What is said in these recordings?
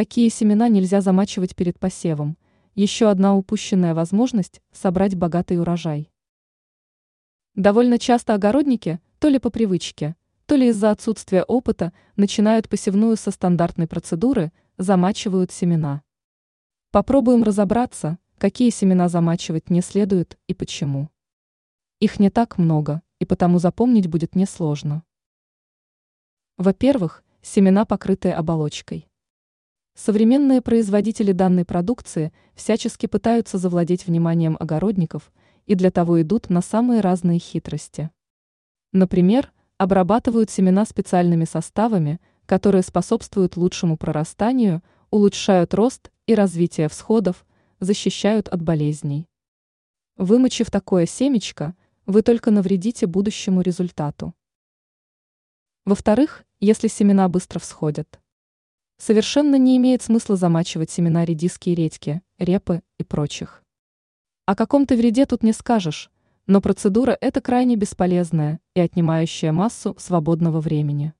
Какие семена нельзя замачивать перед посевом? Еще одна упущенная возможность собрать богатый урожай. Довольно часто огородники, то ли по привычке, то ли из-за отсутствия опыта, начинают посевную со стандартной процедуры, замачивают семена. Попробуем разобраться, какие семена замачивать не следует и почему. Их не так много, и потому запомнить будет несложно. Во-первых, семена, покрытые оболочкой. Современные производители данной продукции всячески пытаются завладеть вниманием огородников и для того идут на самые разные хитрости. Например, обрабатывают семена специальными составами, которые способствуют лучшему прорастанию, улучшают рост и развитие всходов, защищают от болезней. Вымочив такое семечко, вы только навредите будущему результату. Во-вторых, если семена быстро всходят. Совершенно не имеет смысла замачивать семена редиски и редьки, репы и прочих. О каком-то вреде тут не скажешь, но процедура эта крайне бесполезная и отнимающая массу свободного времени.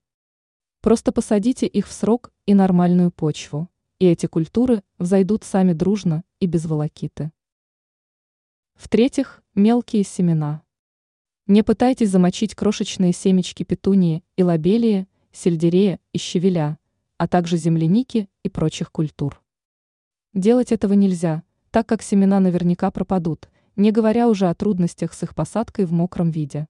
Просто посадите их в срок и нормальную почву, и эти культуры взойдут сами дружно и без волокиты. В-третьих, мелкие семена. Не пытайтесь замочить крошечные семечки петунии и лобелии, сельдерея и щавеля, а также земляники и прочих культур. Делать этого нельзя, так как семена наверняка пропадут, не говоря уже о трудностях с их посадкой в мокром виде.